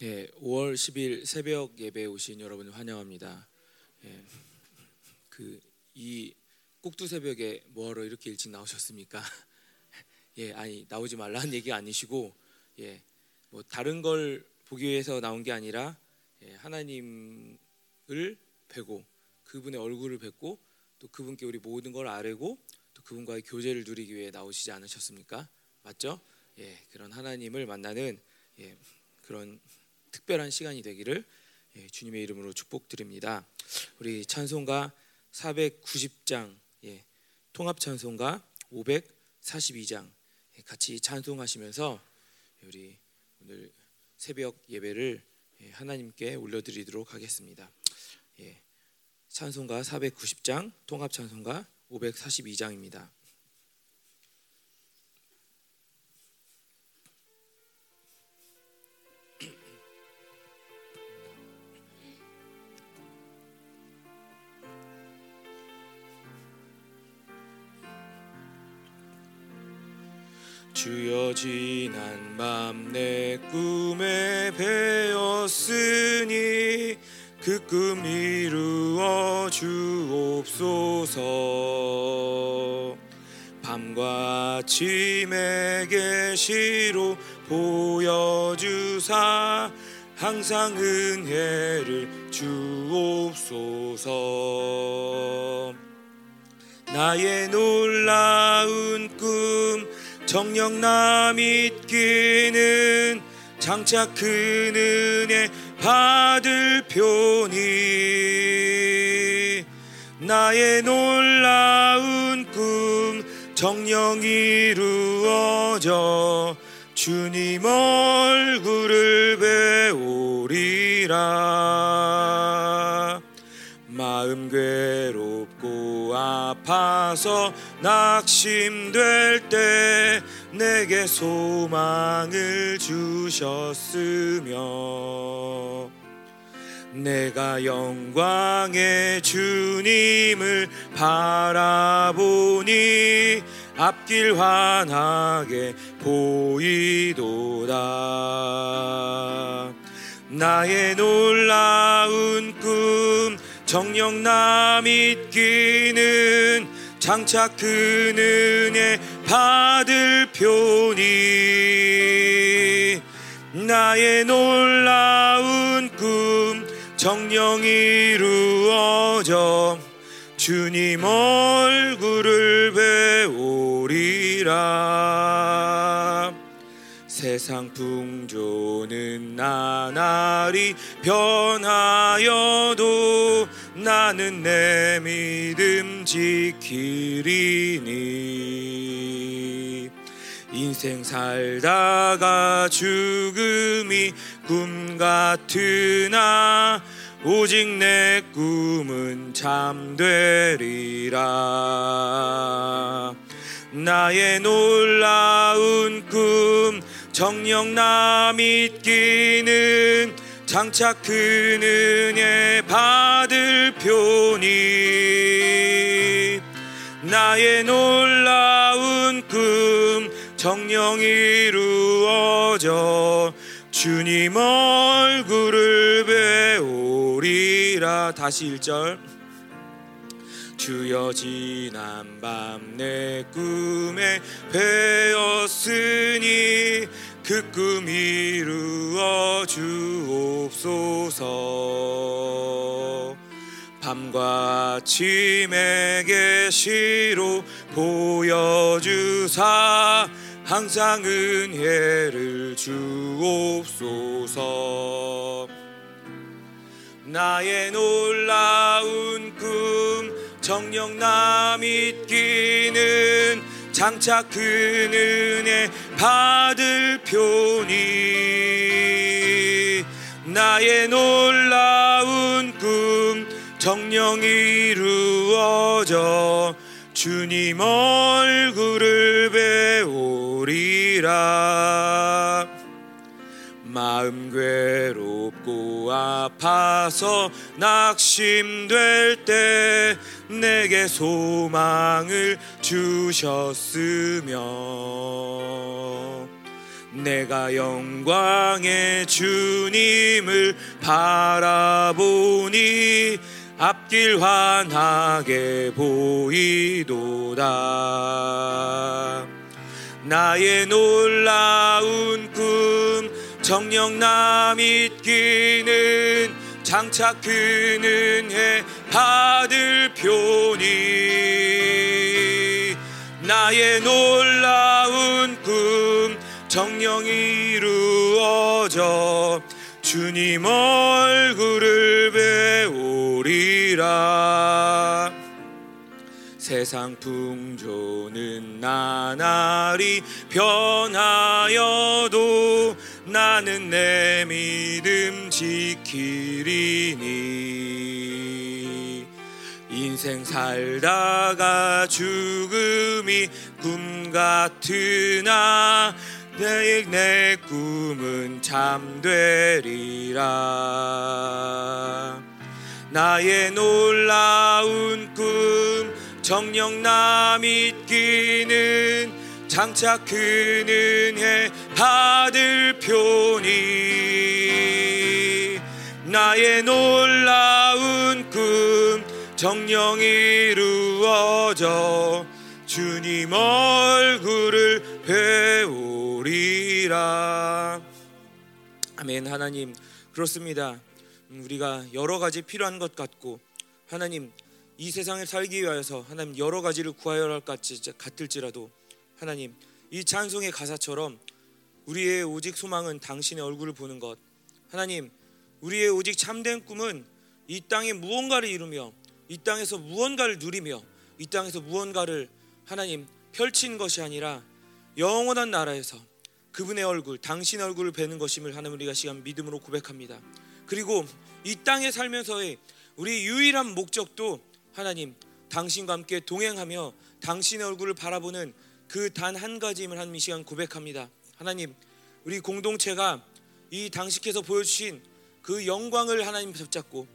예, 5월 10일 새벽 예배에 오신 여러분을 환영합니다. 예, 그이 꼭두 새벽에 뭐하러 이렇게 일찍 나오셨습니까? 예, 아니 나오지 말라는 얘기 아니시고, 예, 뭐 다른 걸 보기 위해서 나온 게 아니라 예, 하나님을 뵈고 그분의 얼굴을 뵙고 또 그분께 우리 모든 걸 아뢰고 또 그분과의 교제를 누리기 위해 나오시지 않으셨습니까? 맞죠? 예, 그런 하나님을 만나는 예, 그런 특별한 시간이 되기를 예, 주님의 이름으로 축복드립니다. 우리 찬송가 490장 예, 통합 찬송가 542장 예, 같이 찬송하시면서 우리 오늘 새벽 예배를 예, 하나님께 올려드리도록 하겠습니다. 예, 찬송가 490장 통합 찬송가 542장입니다. 주여 지난 밤 내 꿈에 배었으니 그 꿈 이루어 주옵소서. 밤과 아침에 계시로 보여주사 항상 은혜를 주옵소서. 나의 놀라운 꿈 정령 나 믿기는 장차 큰 은혜 받을 표니. 나의 놀라운 꿈 정령 이루어져 주님 얼굴을 배우리라. 마음 괴롭고 아파서 낙심될 때 내게 소망을 주셨으며 내가 영광의 주님을 바라보니 앞길 환하게 보이도다. 나의 놀라운 꿈 정령 나 믿기는 장차 큰 은혜 받을 표니. 나의 놀라운 꿈 정령 이루어져 주님 얼굴을 배우리라. 세상 풍조는 나날이 변하여도 나는 내 믿음 지키리니. 인생 살다가 죽음이 꿈 같으나 오직 내 꿈은 잠되리라. 나의 놀라운 꿈 정령 나 믿기는 장차 큰 은혜 받을 표니? 나의 놀라운 꿈 정령 이루어져 주님 얼굴을 배우리라. 다시 1절. 주여 지난 밤 내 꿈에 배었으니 그 꿈 이루어 주옵소서. 밤과 아침에 계시로 보여주사 항상 은혜를 주옵소서. 나의 놀라운 꿈 정령 나 믿기는 장차 큰 은혜 받을 표니. 나의 놀라운 꿈 정령 이루어져 주님 얼굴을 배우리라 마음 괴롭고 아파서 낙심될 때 내게 소망을 주셨으며 내가 영광의 주님을 바라보니 앞길 환하게 보이도다. 나의 놀라운 꿈 정령 나 믿기는 장착 그는 해 받을 표니. 나의 놀라운 꿈 정령 이루어져 주님 얼굴을 배우리라. 세상 풍조는 나날이 변하여도 나는 내 믿음 지키리니. 인생 살다가 죽음이 꿈 같으나 내, 내 꿈은 잠되리라. 나의 놀라운 꿈 정령 나 믿기는 장착 그는 해 받을 표니 나의 놀라운 꿈 정령 이루어져 주님 얼굴을 배우리라. 아멘. 하나님 그렇습니다. 우리가 여러 가지 필요한 것 같고 하나님 이 세상을 살기 위하여서 하나님 여러 가지를 구하여 할 같을지라도 하나님 이 찬송의 가사처럼 우리의 오직 소망은 당신의 얼굴을 보는 것 하나님 우리의 오직 참된 꿈은 이 땅에 무언가를 이루며 이 땅에서 무언가를 누리며 이 땅에서 무언가를 하나님 펼친 것이 아니라 영원한 나라에서 그분의 얼굴 당신의 얼굴을 뵈는 것임을 하나님 우리가 시간 믿음으로 고백합니다 그리고 이 땅에 살면서의 우리 유일한 목적도 하나님 당신과 함께 동행하며 당신의 얼굴을 바라보는 그 단 한 가지임을 이 시간 고백합니다. 하나님 우리 공동체가 이 당신께서 보여주신 그 영광을 하나님 붙잡고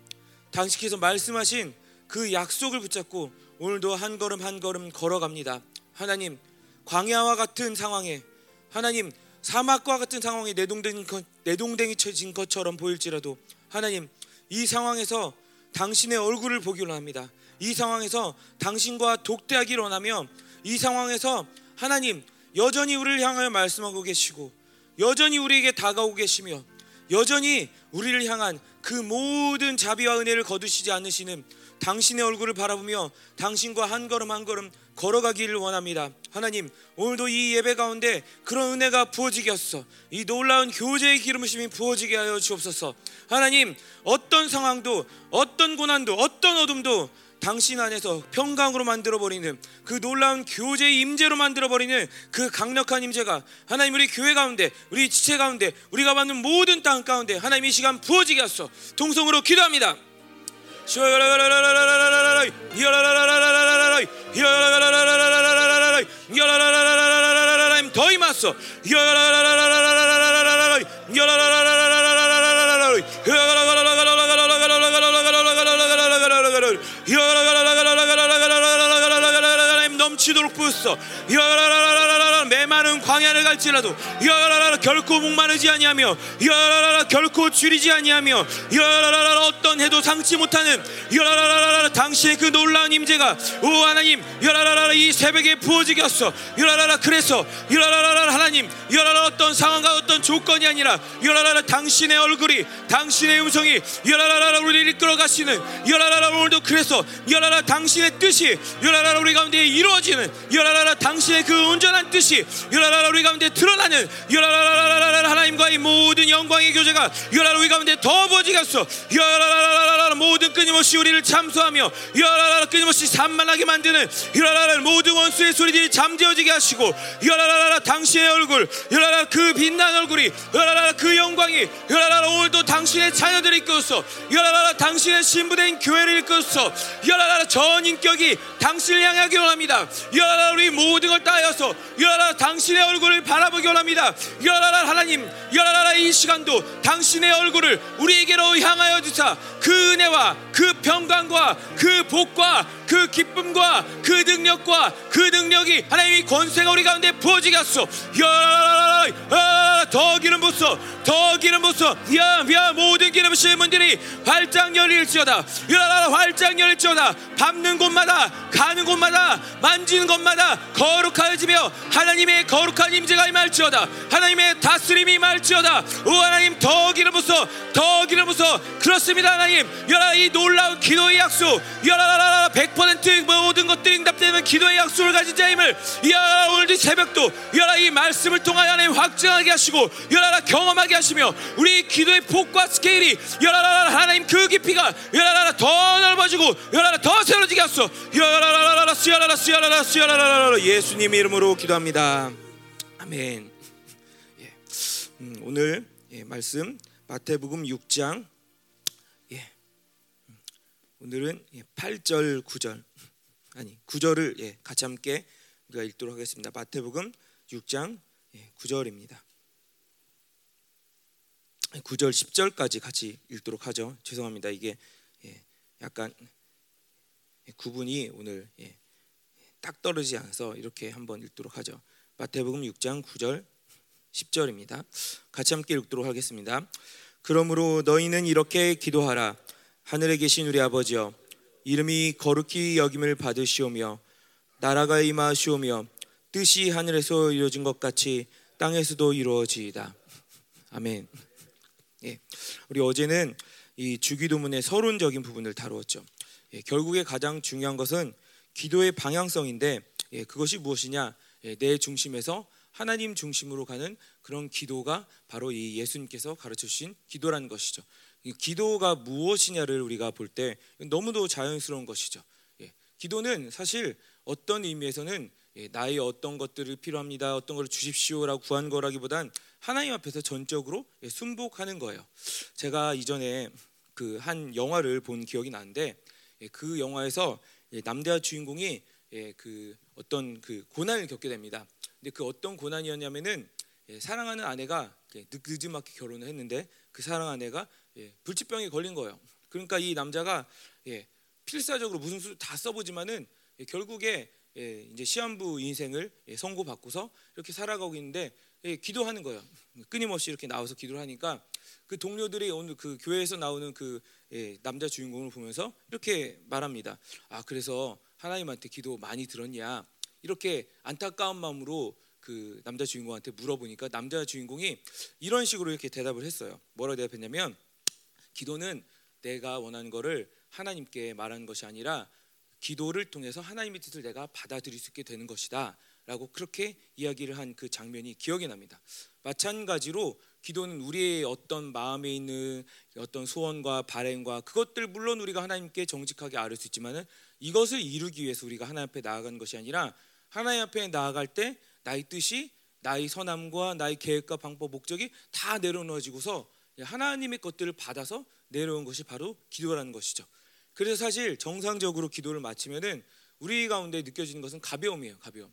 당신께서 말씀하신 그 약속을 붙잡고 오늘도 한 걸음 한 걸음 걸어갑니다. 하나님 광야와 같은 상황에 하나님 사막과 같은 상황에 내동댕이, 내동댕이 쳐진 것처럼 보일지라도 하나님 이 상황에서 당신의 얼굴을 보기를 원합니다. 이 상황에서 당신과 독대하기를 원하며 이 상황에서 하나님 여전히 우리를 향하여 말씀하고 계시고 여전히 우리에게 다가오고 계시며 여전히 우리를 향한 그 모든 자비와 은혜를 거두시지 않으시는 당신의 얼굴을 바라보며 당신과 한 걸음 한 걸음 걸어가기를 원합니다. 하나님, 오늘도 이 예배 가운데 그런 은혜가 부어지게 하소서. 이 놀라운 교제의 기름부심이 부어지게 하여 주옵소서. 하나님, 어떤 상황도, 어떤 고난도, 어떤 어둠도 당신 안에서 평강으로 만들어 버리는 그 놀라운 교제의 임재로 만들어 버리는 그 강력한 임재가 하나님 우리 교회 가운데 우리 지체 가운데 우리가 받는 모든 땅 가운데 하나님 이 시간 부어지게 하소서 통성으로 기도합니다. 더 임하소. 넘 부었어. 메마른 광야를 갈지라도 결코 목마르지 아니하며 결코 줄이지 아니하며 어떤 해도 상치 못하는 당신의 그 놀라운 임재가 오 하나님 이 새벽에 부어지게 하소. 그래서 하나님 어떤 상황과 어떤 조건이 아니라 당신의 얼굴이 당신의 음성이 우리를 이끌어 가시는 오늘도 그래서 당신의 뜻이 우리 가운데 이루어지는 당신 의 그 온전한 뜻이 우리 가운데 드러나는 하나님과의 모든 영광의 교제가 우리 가운데 더 부어지겠소. 모든 끊임없이 우리를 참소하며 끊임없이 산만하게 만드는 모든 원수의 소리들이 잠재워지게 하시고 당신의 얼굴 그 빛난 얼굴이 그 영광이 오늘도 당신의 자녀들이 이끌었어 당신의 신부된 교회를 이끌었어 전 인격이 당신을 향하기 원합니다 우리 모든 걸 따여서 당신의 얼굴을 바라보기 원합니다. 여라라 하나님, 여라라 이 시간도 당신의 얼굴을 우리에게로 향하여 주사 그 은혜와 그 평강과 그 복과 그 기쁨과 그 능력과 그 능력이 하나님의 권세가 우리 가운데 부어지게 하소. 여라라라 더 기름 부소, 더 기름 부소. 야, 야 모든 기름 부신 분들이 활짝 열릴지어다. 여라라 활짝 열릴지어다. 밟는 곳마다 가는 곳마다 만지는 곳마다 거룩하여지며 하나님의 거룩한 임재가 임할지어다. 하나님의 다스림이 임할지어다. 오 하나님 더 기름 부소, 더 기름 부소. 그렇습니다 하나님. 여라 이 놀라운 기도의 약속. 여라라라 100% 모든 것들이 응답되는 기도의 약속을 가진 자임을 야 오늘도 새벽도 여라 이 말씀을 통하여 하나님 확증하게 하시고 여라라 경험하게 하시며 우리 기도의 폭과 스케일이 여라라 하나님 그 깊이가 여라라 더 넓어지고 여라라 더 세워지게 하소 여라라라라 수야라라 수야라라 수야라라 예수님 이름으로 기도합니다 아멘 예. 음, 오늘 예, 말씀 마태복음 6장 예. 음, 오늘은 8절 9절 아니 9절을 예, 같이 함께 우리가 읽도록 하겠습니다 마태복음 6장 9절입니다 9절 10절까지 같이 읽도록 하죠. 죄송합니다. 이게 약간 구분이 오늘 딱 떨어지지 않아서 이렇게 한번 읽도록 하죠. 마태복음 6장 9절 10절입니다. 같이 함께 읽도록 하겠습니다. 그러므로 너희는 이렇게 기도하라. 하늘에 계신 우리 아버지여 이름이 거룩히 여김을 받으시오며 나라가 임하시오며 뜻이 하늘에서 이루어진 것 같이 땅에서도 이루어지이다. 아멘. 예, 우리 어제는 이 주기도문의 서론적인 부분을 다루었죠. 예, 결국에 가장 중요한 것은 기도의 방향성인데 예, 그것이 무엇이냐? 예, 내 중심에서 하나님 중심으로 가는 그런 기도가 바로 이 예수님께서 가르쳐 주신 기도라는 것이죠. 기도가 무엇이냐를 우리가 볼 때 너무도 자연스러운 것이죠. 예, 기도는 사실 어떤 의미에서는 예, 나의 어떤 것들을 필요합니다. 어떤 걸 주십시오라고 구한 거라기보단 하나님 앞에서 전적으로 예, 순복하는 거예요. 제가 이전에 그 한 영화를 본 기억이 나는데 예, 그 영화에서 남자 주인공이 그 어떤 그 고난을 겪게 됩니다. 근데 그 어떤 고난이었냐면은 사랑하는 아내가 늦지막히 결혼을 했는데 그 사랑 아내가 불치병에 걸린 거예요. 그러니까 이 남자가 필사적으로 무슨 수를 다 써보지만은 결국에 이제 시한부 인생을 선고받고서 이렇게 살아가고 있는데 예, 기도하는 거예요. 끊임없이 이렇게 나와서 기도를 하니까 그 동료들이 오늘 그 교회에서 나오는 그 예, 남자 주인공을 보면서 이렇게 말합니다. 아 그래서 하나님한테 기도 많이 들었냐? 이렇게 안타까운 마음으로 그 남자 주인공한테 물어보니까 남자 주인공이 이런 식으로 이렇게 대답을 했어요. 뭐라고 대답했냐면 기도는 내가 원하는 거를 하나님께 말하는 것이 아니라 기도를 통해서 하나님의 뜻을 내가 받아들일 수 있게 되는 것이다. 라고 그렇게 이야기를 한 그 장면이 기억이 납니다. 마찬가지로 기도는 우리의 어떤 마음에 있는 어떤 소원과 바램과 그것들 물론 우리가 하나님께 정직하게 아뢰 수 있지만은 이것을 이루기 위해서 우리가 하나님 앞에 나아가는 것이 아니라 하나님 앞에 나아갈 때 나의 뜻이 나의 선함과 나의 계획과 방법 목적이 다 내려놓아지고서 하나님의 것들을 받아서 내려온 것이 바로 기도라는 것이죠. 그래서 사실 정상적으로 기도를 마치면은 우리 가운데 느껴지는 것은 가벼움이에요. 가벼움.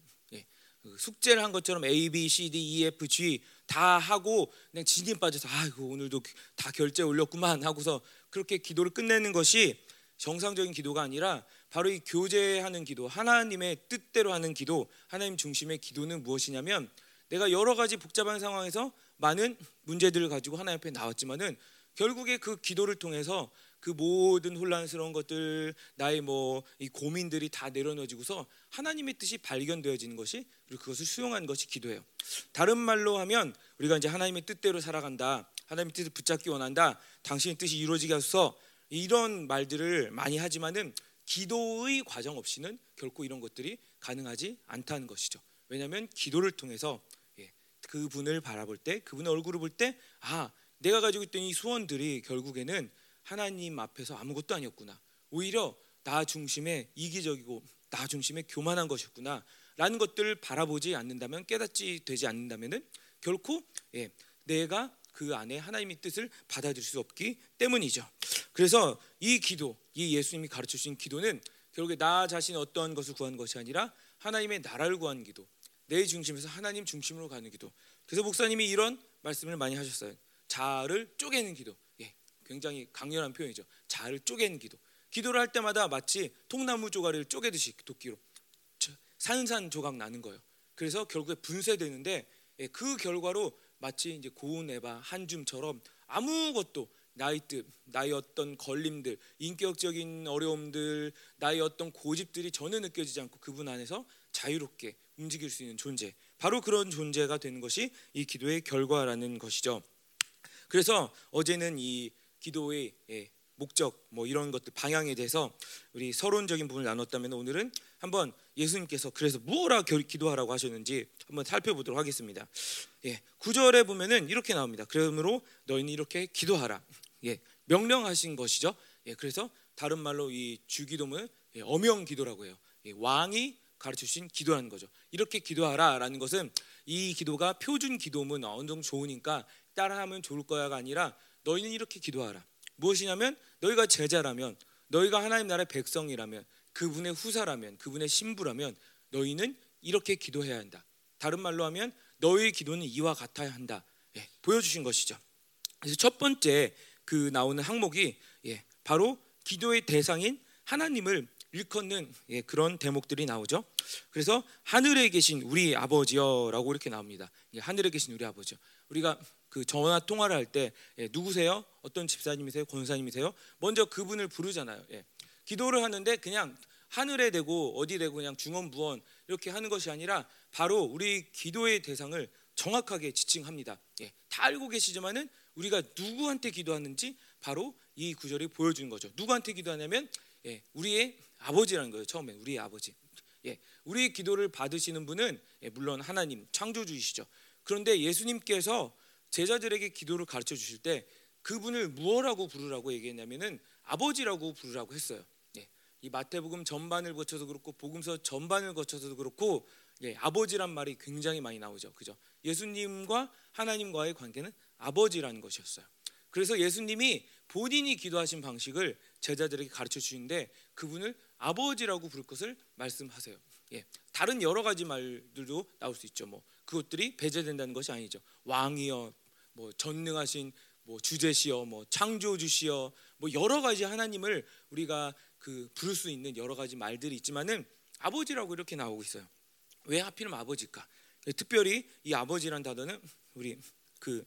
그 숙제를 한 것처럼 A, B, C, D, E, F, G 다 하고 그냥 진이 빠져서 아이고 오늘도 다 결제 올렸구만 하고서 그렇게 기도를 끝내는 것이 정상적인 기도가 아니라 바로 이 교제하는 기도, 하나님의 뜻대로 하는 기도, 하나님 중심의 기도는 무엇이냐면 내가 여러 가지 복잡한 상황에서 많은 문제들을 가지고 하나님 앞에 나왔지만은 결국에 그 기도를 통해서 그 모든 혼란스러운 것들 나의 뭐 이 고민들이 다 내려놓아지고서 하나님의 뜻이 발견되어지는 것이 그리고 그것을 수용한 것이 기도예요. 다른 말로 하면 우리가 이제 하나님의 뜻대로 살아간다. 하나님의 뜻을 붙잡기 원한다. 당신의 뜻이 이루어지게 하소서. 이런 말들을 많이 하지만은 기도의 과정 없이는 결코 이런 것들이 가능하지 않다는 것이죠. 왜냐하면 기도를 통해서 예, 그분을 바라볼 때, 그분의 얼굴을 볼 때, 아, 내가 가지고 있던 이 소원들이 결국에는 하나님 앞에서 아무것도 아니었구나. 오히려 나 중심의 이기적이고 나 중심의 교만한 것이었구나. 라는 것들을 바라보지 않는다면 깨닫지 되지 않는다면은 결코 예, 내가 그 안에 하나님의 뜻을 받아들일 수 없기 때문이죠. 그래서 이 기도, 이 예수님이 가르쳐 주신 기도는 결국에 나 자신 어떤 것을 구하는 것이 아니라 하나님의 나라를 구하는 기도, 내 중심에서 하나님 중심으로 가는 기도. 그래서 목사님이 이런 말씀을 많이 하셨어요. 자아를 쪼개는 기도. 예, 굉장히 강렬한 표현이죠. 자아를 쪼개는 기도. 기도를 할 때마다 마치 통나무 조각을 쪼개듯이 도끼로 산산 조각 나는 거예요. 그래서 결국에 분쇄되는데 예, 그 결과로 마치 이제 고운 에바 한 줌처럼 아무것도 나의 뜻, 나의 어떤 걸림들, 인격적인 어려움들, 나의 어떤 고집들이 전혀 느껴지지 않고 그분 안에서 자유롭게 움직일 수 있는 존재. 바로 그런 존재가 되는 것이 이 기도의 결과라는 것이죠. 그래서 어제는 이 기도의 예, 목적 뭐 이런 것들 방향에 대해서 우리 서론적인 부분을 나눴다면 오늘은 한번 예수님께서 그래서 무엇라 기도하라고 하셨는지 한번 살펴보도록 하겠습니다. 예, 9절에 보면은 이렇게 나옵니다. 그러므로 너희는 이렇게 기도하라. 예, 명령하신 것이죠. 예, 그래서 다른 말로 이 주기도는 예, 어명 기도라고 해요. 예, 왕이 가르쳐 주신 기도라는 거죠. 이렇게 기도하라라는 것은 이 기도가 표준 기도문 어느 정도 좋으니까 따라하면 좋을 거야가 아니라 너희는 이렇게 기도하라. 무엇이냐면 너희가 제자라면 너희가 하나님 나라의 백성이라면 그분의 후사라면 그분의 신부라면 너희는 이렇게 기도해야 한다. 다른 말로 하면 너희의 기도는 이와 같아야 한다. 예, 보여주신 것이죠. 그래서 첫 번째 그 나오는 항목이 예, 바로 기도의 대상인 하나님을 일컫는 예, 그런 대목들이 나오죠. 그래서 하늘에 계신 우리 아버지여라고 이렇게 나옵니다. 예, 하늘에 계신 우리 아버지요. 우리가 그 전화 통화를 할때 예, 누구세요? 어떤 집사님이세요? 권사님이세요? 먼저 그분을 부르잖아요. 예. 기도를 하는데 그냥 하늘에 대고 어디 대고 그냥 중언부언 이렇게 하는 것이 아니라 바로 우리 기도의 대상을 정확하게 지칭합니다. 예. 다 알고 계시지만은 우리가 누구한테 기도하는지 바로 이 구절이 보여주는 거죠. 누구한테 기도하냐면 예, 우리의 아버지라는 거예요. 처음에 우리의 아버지. 예, 우리 기도를 받으시는 분은 예, 물론 하나님 창조주이시죠. 그런데 예수님께서 제자들에게 기도를 가르쳐 주실 때 그분을 무엇라고 부르라고 얘기했냐면은 아버지라고 부르라고 했어요. 예, 이 마태복음 전반을 거쳐서 그렇고 복음서 전반을 거쳐서도 그렇고 예, 아버지란 말이 굉장히 많이 나오죠. 그죠? 예수님과 하나님과의 관계는 아버지라는 것이었어요. 그래서 예수님이 본인이 기도하신 방식을 제자들에게 가르쳐 주시는데 그분을 아버지라고 부를 것을 말씀하세요. 예, 다른 여러 가지 말들도 나올 수 있죠. 뭐 그것들이 배제된다는 것이 아니죠. 왕이여, 뭐 전능하신 뭐 주제시여, 뭐 창조주시여, 뭐 여러 가지 하나님을 우리가 그 부를 수 있는 여러 가지 말들이 있지만은 아버지라고 이렇게 나오고 있어요. 왜 하필이면 아버지일까? 특별히 이 아버지란 단어는 우리 그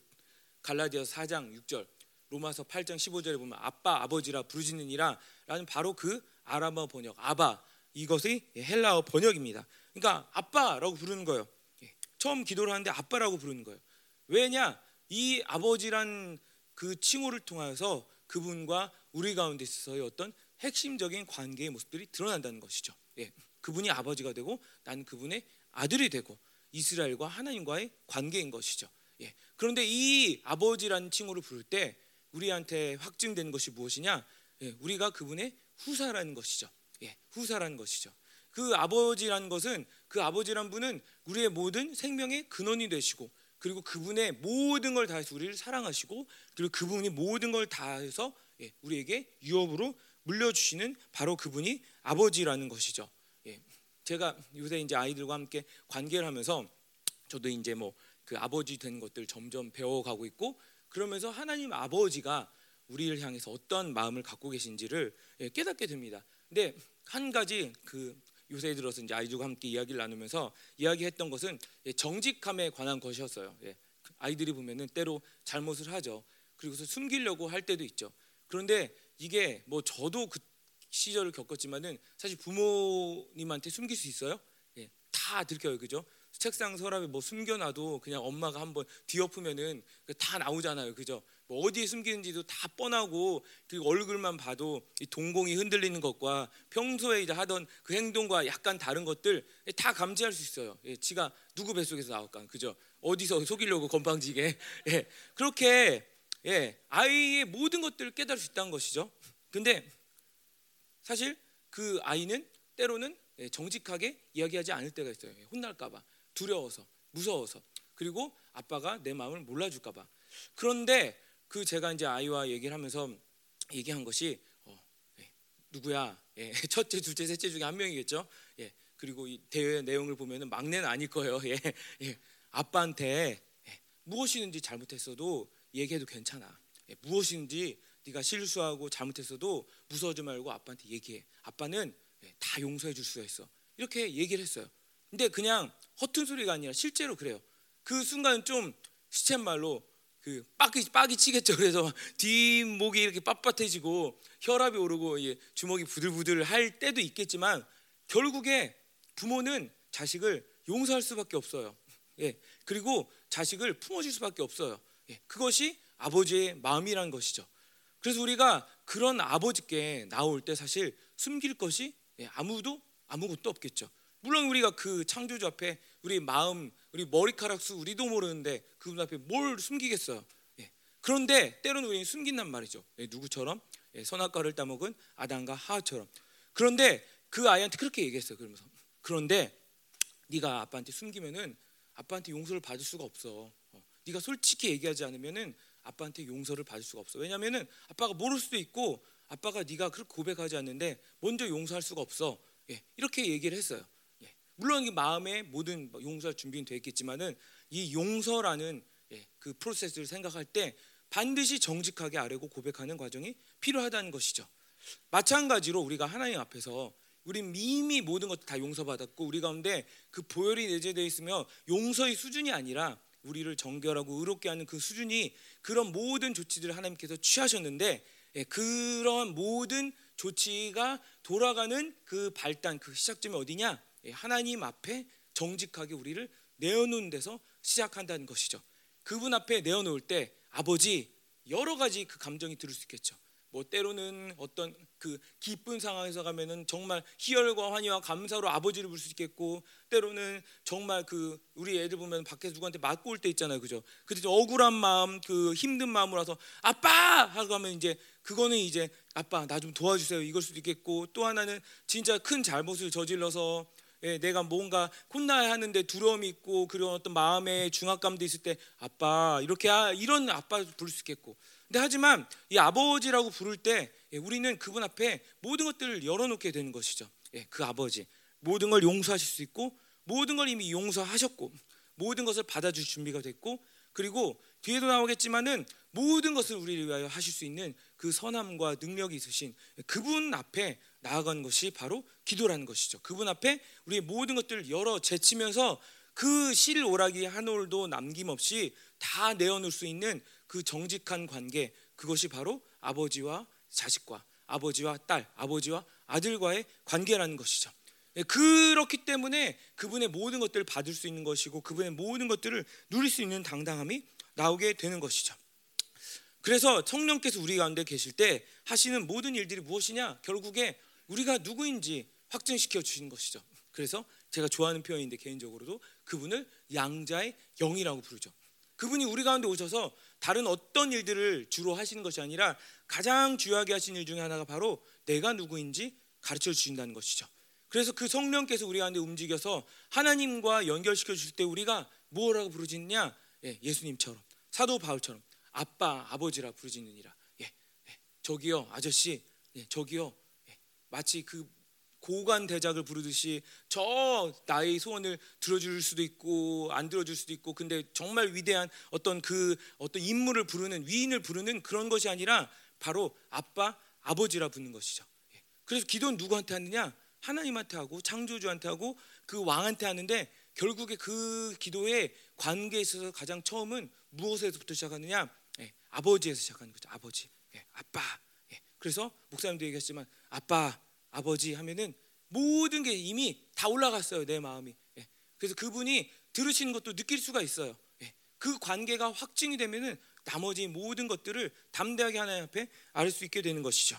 갈라디아서 4장 6절, 로마서 8장 15절에 보면 아빠 아버지라 부르짖느니라 라는 바로 그 아람어 번역 아바 이것이 헬라어 번역입니다. 그러니까 아빠라고 부르는 거예요. 예, 처음 기도를 하는데 아빠라고 부르는 거예요. 왜냐? 이 아버지란 그 칭호를 통하여서 그분과 우리 가운데 있어서의 어떤 핵심적인 관계의 모습들이 드러난다는 것이죠. 예, 그분이 아버지가 되고 난 그분의 아들이 되고 이스라엘과 하나님과의 관계인 것이죠. 예, 그런데 이 아버지라는 칭호를 부를 때 우리한테 확증된 것이 무엇이냐? 예, 우리가 그분의 후사라는 것이죠. 예, 후사라는 것이죠. 그 아버지라는 것은 그 아버지란 분은 우리의 모든 생명의 근원이 되시고 그리고 그분의 모든 걸 다해서 우리를 사랑하시고 그리고 그분이 모든 걸 다해서 예, 우리에게 유업으로 물려주시는 바로 그분이 아버지라는 것이죠. 예, 제가 요새 이제 아이들과 함께 관계를 하면서 저도 이제 뭐 그 아버지 된 것들 점점 배워가고 있고 그러면서 하나님 아버지가 우리를 향해서 어떤 마음을 갖고 계신지를 예, 깨닫게 됩니다. 근데 한 가지 그 요새 들어서 이제 아이들과 함께 이야기를 나누면서 이야기했던 것은 예, 정직함에 관한 것이었어요. 예, 아이들이 보면은 때로 잘못을 하죠. 그리고서 숨기려고 할 때도 있죠. 그런데 이게 뭐 저도 그 시절을 겪었지만은 사실 부모님한테 숨길 수 있어요? 예, 다 들켜요, 그죠? 책상 서랍에 뭐 숨겨놔도 그냥 엄마가 한번 뒤엎으면은 다 나오잖아요, 그죠? 뭐 어디에 숨기는지도 다 뻔하고 그 얼굴만 봐도 이 동공이 흔들리는 것과 평소에 이제 하던 그 행동과 약간 다른 것들 다 감지할 수 있어요. 예, 지가 누구 뱃속에서 나올까, 그죠? 어디서 속이려고 건방지게 예, 그렇게 예, 아이의 모든 것들을 깨달을 수 있다는 것이죠. 근데 사실 그 아이는 때로는 예, 정직하게 이야기하지 않을 때가 있어요. 예, 혼날까봐. 두려워서 무서워서 그리고 아빠가 내 마음을 몰라줄까 봐 그런데 그 제가 이제 아이와 얘기를 하면서 얘기한 것이 어, 예, 누구야 예, 첫째 둘째 셋째 중에 한 명이겠죠 예, 그리고 이 대회 내용을 보면은 막내는 아닐 거예요. 예, 예. 아빠한테 예, 무엇이든지 잘못했어도 얘기해도 괜찮아. 예, 무엇이든지 네가 실수하고 잘못했어도 무서워하지 말고 아빠한테 얘기해. 아빠는 예, 다 용서해 줄 수가 있어. 이렇게 얘기를 했어요. 근데 그냥 허튼 소리가 아니라 실제로 그래요. 그 순간 좀 시쳇말로 그 빡이 빡이 치겠죠. 그래서 뒷목이 이렇게 빳빳해지고 혈압이 오르고 예, 주먹이 부들부들 할 때도 있겠지만 결국에 부모는 자식을 용서할 수밖에 없어요. 예, 그리고 자식을 품어줄 수밖에 없어요. 예, 그것이 아버지의 마음이란 것이죠. 그래서 우리가 그런 아버지께 나올 때 사실 숨길 것이 예, 아무도 아무것도 없겠죠. 물론 우리가 그 창조주 앞에 우리 마음, 우리 머리카락 수 우리도 모르는데 그분 앞에 뭘 숨기겠어요. 예. 그런데 때로는 우리는 숨긴단 말이죠. 예, 누구처럼 예, 선악과를 따먹은 아담과 하와처럼. 그런데 그 아이한테 그렇게 얘기했어요. 그러면서 그런데 네가 아빠한테 숨기면은 아빠한테 용서를 받을 수가 없어. 어, 네가 솔직히 얘기하지 않으면은 아빠한테 용서를 받을 수가 없어. 왜냐하면은 아빠가 모를 수도 있고 아빠가 네가 그렇게 고백하지 않는데 먼저 용서할 수가 없어. 예, 이렇게 얘기를 했어요. 예, 물론 이 마음에 모든 뭐 용서할 준비는 되어 있겠지만은 이 용서라는 예, 그 프로세스를 생각할 때 반드시 정직하게 아뢰고 고백하는 과정이 필요하다는 것이죠. 마찬가지로 우리가 하나님 앞에서 우리 이미 모든 것들 다 용서받았고 우리 가운데 그 보혈이 내재되어 있으며 용서의 수준이 아니라 우리를 정결하고 의롭게 하는 그 수준이 그런 모든 조치들을 하나님께서 취하셨는데 예, 그런 모든 조치가 돌아가는 그 발단 그 시작점이 어디냐? 예, 하나님 앞에 정직하게 우리를 내어놓은 데서 시작한다는 것이죠. 그분 앞에 내어놓을 때 아버지 여러 가지 그 감정이 들을 수 있겠죠. 뭐 때로는 어떤 그 기쁜 상황에서 가면은 정말 희열과 환희와 감사로 아버지를 부를 수 있겠고 때로는 정말 그 우리 애들 보면 밖에서 누구한테 맞고 올 때 있잖아요, 그죠? 그때 좀 억울한 마음, 그 힘든 마음으로 와서 아빠 하고 하면 이제 그거는 이제 아빠 나 좀 도와주세요 이걸 수도 있겠고 또 하나는 진짜 큰 잘못을 저질러서 예, 내가 뭔가 혼나야 하는데 두려움이 있고 그런 어떤 마음의 중압감도 있을 때 아빠 이렇게 아, 이런 아빠 부를 수 있겠고 근데 하지만 이 아버지라고 부를 때 예, 우리는 그분 앞에 모든 것들을 열어놓게 되는 것이죠. 예, 그 아버지 모든 걸 용서하실 수 있고 모든 걸 이미 용서하셨고 모든 것을 받아줄 준비가 됐고 그리고 뒤에도 나오겠지만은 모든 것을 우리를 위하여 하실 수 있는 그 선함과 능력이 있으신 그분 앞에 나아가는 것이 바로 기도라는 것이죠. 그분 앞에 우리의 모든 것들을 열어 제치면서 그 실 오라기 한 올도 남김없이 다 내어놓을 수 있는 그 정직한 관계 그것이 바로 아버지와 자식과 아버지와 딸, 아버지와 아들과의 관계라는 것이죠. 예, 그렇기 때문에 그분의 모든 것들을 받을 수 있는 것이고 그분의 모든 것들을 누릴 수 있는 당당함이 나오게 되는 것이죠. 그래서 성령께서 우리 가운데 계실 때 하시는 모든 일들이 무엇이냐? 결국에 우리가 누구인지 확증시켜 주신 것이죠. 그래서 제가 좋아하는 표현인데 개인적으로도 그분을 양자의 영이라고 부르죠. 그분이 우리 가운데 오셔서 다른 어떤 일들을 주로 하시는 것이 아니라 가장 주요하게 하신 일 중에 하나가 바로 내가 누구인지 가르쳐 주신다는 것이죠. 그래서 그 성령께서 우리 가운데 움직여서 하나님과 연결시켜 줄때 우리가 뭐라고 부르짖냐? 예, 예수님처럼 사도 바울처럼 아빠 아버지라 부르짖느니라. 예, 예, 저기요 아저씨, 예, 저기요 예, 마치 그 고관 대작을 부르듯이 저 나의 소원을 들어줄 수도 있고 안 들어줄 수도 있고 근데 정말 위대한 어떤 그 어떤 인물을 부르는 위인을 부르는 그런 것이 아니라 바로 아빠 아버지라 부르는 것이죠. 예. 그래서 기도는 누구한테 하느냐? 하나님한테 하고 창조주한테 하고 그 왕한테 하는데 결국에 그 기도의 관계에 있어서 가장 처음은 무엇에서부터 시작하느냐? 예, 아버지에서 시작하는 거죠. 아버지, 예, 아빠. 예. 그래서 목사님도 얘기했지만 아빠 아버지 하면은 모든 게 이미 다 올라갔어요 내 마음이. 예. 그래서 그분이 들으시는 것도 느낄 수가 있어요. 예. 그 관계가 확증이 되면은 나머지 모든 것들을 담대하게 하나님 앞에 알 수 있게 되는 것이죠.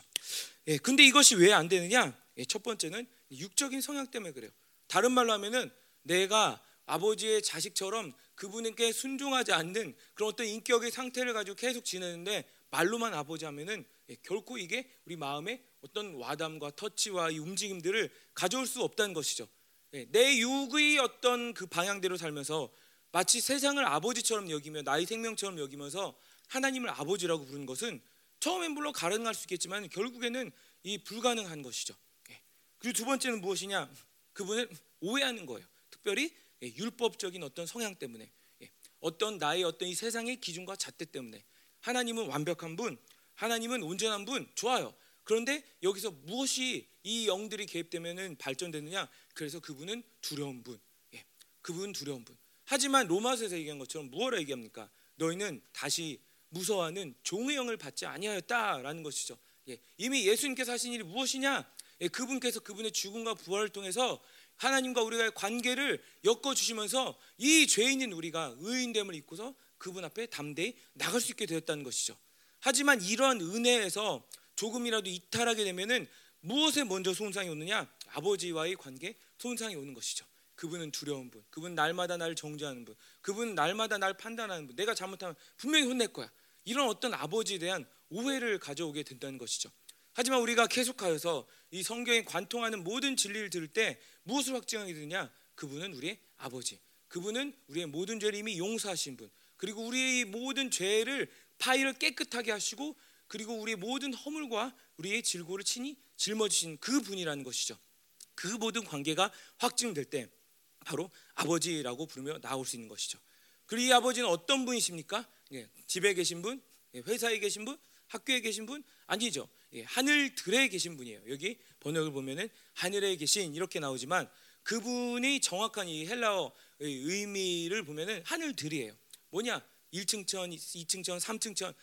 예. 근데 이것이 왜 안 되느냐? 예. 첫 번째는 육적인 성향 때문에 그래요. 다른 말로 하면은 내가 아버지의 자식처럼 그분께 순종하지 않는 그런 어떤 인격의 상태를 가지고 계속 지내는데 말로만 아버지 하면은 예, 결코 이게 우리 마음에 어떤 와담과 터치와 이 움직임들을 가져올 수 없다는 것이죠. 예, 내 육의 어떤 그 방향대로 살면서 마치 세상을 아버지처럼 여기며 나의 생명처럼 여기면서 하나님을 아버지라고 부르는 것은 처음엔 물론 가능할 수 있겠지만 결국에는 이 불가능한 것이죠. 예. 그리고 두 번째는 무엇이냐? 그분을 오해하는 거예요. 특별히 예, 율법적인 어떤 성향 때문에 예, 어떤 나의 어떤 이 세상의 기준과 잣대 때문에 하나님은 완벽한 분, 하나님은 온전한 분 좋아요. 그런데 여기서 무엇이 이 영들이 개입되면은 발전되느냐? 그래서 그분은 두려운 분, 예, 그분 두려운 분. 하지만 로마서에서 얘기한 것처럼 무엇을 얘기합니까? 너희는 다시 무서워하는 종의 영을 받지 아니하였다라는 것이죠. 예, 이미 예수님께서 하신 일이 무엇이냐? 예, 그분께서 그분의 죽음과 부활을 통해서 하나님과 우리가의 관계를 엮어 주시면서 이 죄인인 우리가 의인됨을 입고서 그분 앞에 담대히 나갈 수 있게 되었다는 것이죠. 하지만 이러한 은혜에서 조금이라도 이탈하게 되면은 무엇에 먼저 손상이 오느냐? 아버지와의 관계 손상이 오는 것이죠. 그분은 두려운 분, 그분 날마다 나를 정죄하는 분, 그분 날마다 날 판단하는 분. 내가 잘못하면 분명히 혼낼 거야. 이런 어떤 아버지에 대한 오해를 가져오게 된다는 것이죠. 하지만 우리가 계속하여서 이 성경에 관통하는 모든 진리를 들을 때 무엇을 확증하게 되냐? 그분은 우리의 아버지. 그분은 우리의 모든 죄를 이미 용서하신 분. 그리고 우리의 모든 죄를 파일을 깨끗하게 하시고 그리고 우리의 모든 허물과 우리의 질고를 친히 짊어지신 그 분이라는 것이죠. 그 모든 관계가 확증될 때 바로 아버지라고 부르며 나올 수 있는 것이죠. 그리고 이 아버지는 어떤 분이십니까? 예, 집에 계신 분, 예, 회사에 계신 분, 학교에 계신 분 아니죠. 예, 하늘들에 계신 분이에요. 여기 번역을 보면은 하늘에 계신 이렇게 나오지만 그분이 정확한 이 헬라어의 의미를 보면은 하늘들이에요. 뭐냐? 1층 천, 2층 천, 3층 천.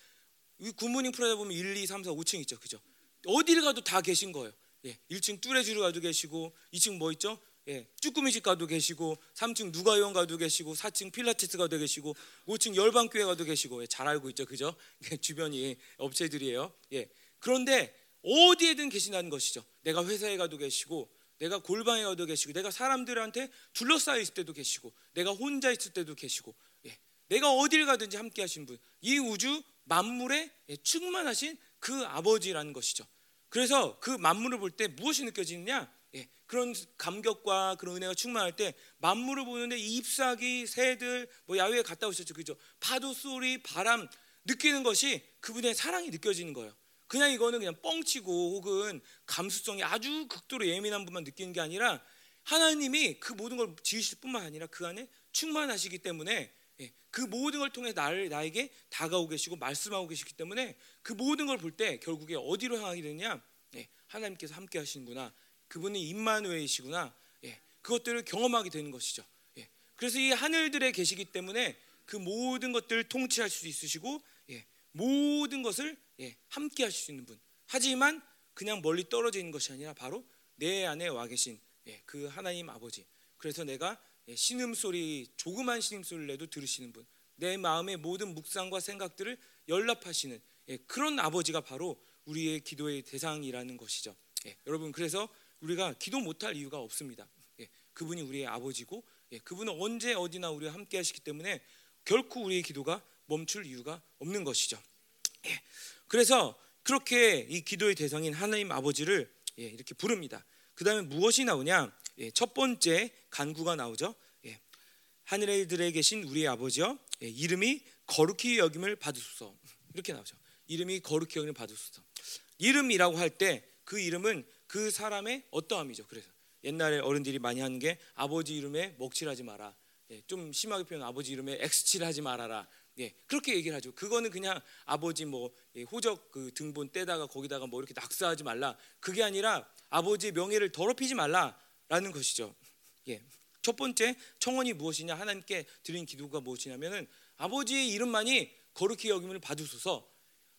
굿모닝 프로에 보면 1, 2, 3, 4, 5층 있죠. 그죠? 어디를 가도 다 계신 거예요. 예, 1층 뚜레쥬르 가도 계시고 2층 뭐 있죠? 예, 쭈꾸미 집 가도 계시고 3층 누가요원 가도 계시고 4층 필라테스 가도 계시고 5층 열방교회 가도 계시고 예, 잘 알고 있죠. 그죠? 예, 주변이 업체들이에요. 예. 그런데 어디에든 계신다는 것이죠. 내가 회사에 가도 계시고 내가 골방에 가도 계시고 내가 사람들한테 둘러싸여 있을 때도 계시고 내가 혼자 있을 때도 계시고 예. 내가 어딜 가든지 함께 하신 분. 이 우주 만물에 예, 충만하신 그 아버지라는 것이죠. 그래서 그 만물을 볼 때 무엇이 느껴지느냐? 예, 그런 감격과 그런 은혜가 충만할 때 만물을 보는데 잎사귀, 새들, 뭐 야외에 갔다 오셨죠, 그죠? 파도 소리, 바람 느끼는 것이 그분의 사랑이 느껴지는 거예요. 그냥 이거는 그냥 뻥치고 혹은 감수성이 아주 극도로 예민한 분만 느끼는 게 아니라 하나님이 그 모든 걸 지으실 뿐만 아니라 그 안에 충만하시기 때문에 예, 그 모든 걸 통해 나를 나에게 다가오고 계시고 말씀하고 계시기 때문에 그 모든 걸 볼 때 결국에 어디로 향하게 되냐? 예, 하나님께서 함께 하시는구나. 그분이 임마누엘이시구나. 예, 그것들을 경험하게 되는 것이죠. 예, 그래서 이 하늘들에 계시기 때문에 그 모든 것들을 통치할 수 있으시고 예, 모든 것을 예, 함께 하실 수 있는 분. 하지만 그냥 멀리 떨어져 있는 것이 아니라 바로 내 안에 와 계신 예, 그 하나님 아버지. 그래서 내가 예, 신음 소리 조그만 신음 소리를 내도 들으시는 분. 내 마음의 모든 묵상과 생각들을 연락하시는 예, 그런 아버지가 바로 우리의 기도의 대상이라는 것이죠. 예, 여러분 그래서 우리가 기도 못할 이유가 없습니다. 예, 그분이 우리의 아버지고 예, 그분은 언제 어디나 우리와 함께 하시기 때문에 결코 우리의 기도가 멈출 이유가 없는 것이죠. 예, 그래서 그렇게 이 기도의 대상인 하나님 아버지를 예, 이렇게 부릅니다. 그 다음에 무엇이 나오냐? 예, 첫 번째 간구가 나오죠. 예, 하늘들에 계신 우리의 아버지여 예, 이름이 거룩히 여김을 받으소서 이렇게 나오죠. 이름이 거룩히 여김을 받으소서. 이름이라고 할 때 그 이름은 그 사람의 어떠함이죠. 그래서 옛날에 어른들이 많이 하는 게 아버지 이름에 먹칠하지 마라. 예, 좀 심하게 표현 아버지 이름에 X칠하지 말아라. 예, 그렇게 얘기를 하죠. 그거는 그냥 아버지 뭐 예, 호적 그 등본 떼다가 거기다가 뭐 이렇게 낙서하지 말라. 그게 아니라 아버지의 명예를 더럽히지 말라라는 것이죠. 예. 첫 번째 청원이 무엇이냐 하나님께 드린 기도가 무엇이냐면은 아버지의 이름만이 거룩히 여김을 받으소서.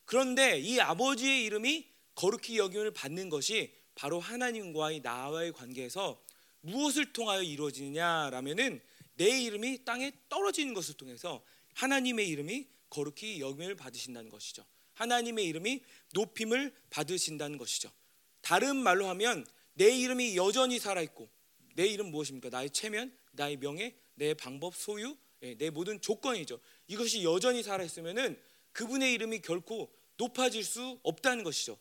그런데 이 아버지의 이름이 거룩히 여김을 받는 것이 바로 하나님과의 나와의 관계에서 무엇을 통하여 이루어지느냐라면은 내 이름이 땅에 떨어지는 것을 통해서 하나님의 이름이 거룩히 여김을 받으신다는 것이죠. 하나님의 이름이 높임을 받으신다는 것이죠. 다른 말로 하면 내 이름이 여전히 살아 있고 내 이름 무엇입니까? 나의 체면, 나의 명예, 내 방법, 소유, 예, 내 모든 조건이죠. 이것이 여전히 살아 있으면은 그분의 이름이 결코 높아질 수 없다는 것이죠.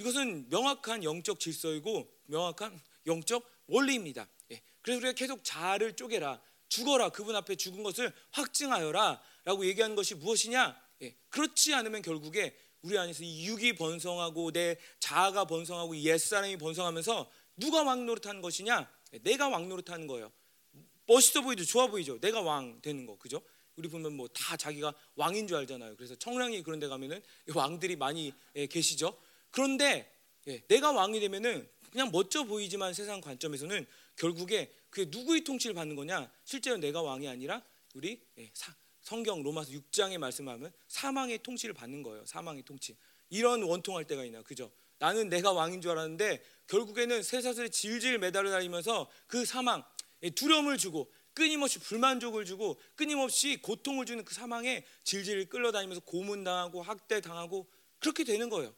이것은 명확한 영적 질서이고 명확한 영적 원리입니다. 예. 그래서 우리가 계속 자아를 쪼개라, 죽어라, 그분 앞에 죽은 것을 확증하여라라고 얘기하는 것이 무엇이냐? 예. 그렇지 않으면 결국에 우리 안에서 이 육이 번성하고 내 자아가 번성하고 옛 사람이 번성하면서 누가 왕 노릇하는 것이냐? 예, 내가 왕 노릇하는 거예요. 멋있어 보이죠, 좋아 보이죠. 내가 왕 되는 거, 그죠? 우리 보면 뭐 다 자기가 왕인 줄 알잖아요. 그래서 청량리 그런 데 가면은 왕들이 많이 예, 계시죠. 그런데 예, 내가 왕이 되면은 그냥 멋져 보이지만 세상 관점에서는 결국에 그게 누구의 통치를 받는 거냐? 실제로 내가 왕이 아니라 우리 예, 사, 성경 로마서 6장에 말씀하면 사망의 통치를 받는 거예요. 사망의 통치. 이런 원통할 때가 있나, 그죠? 나는 내가 왕인 줄 알았는데 결국에는 쇠사슬에 질질 매달려 다니면서 그 사망, 예, 두려움을 주고 끊임없이 불만족을 주고 끊임없이 고통을 주는 그 사망에 질질 끌려다니면서 고문당하고 학대당하고 그렇게 되는 거예요.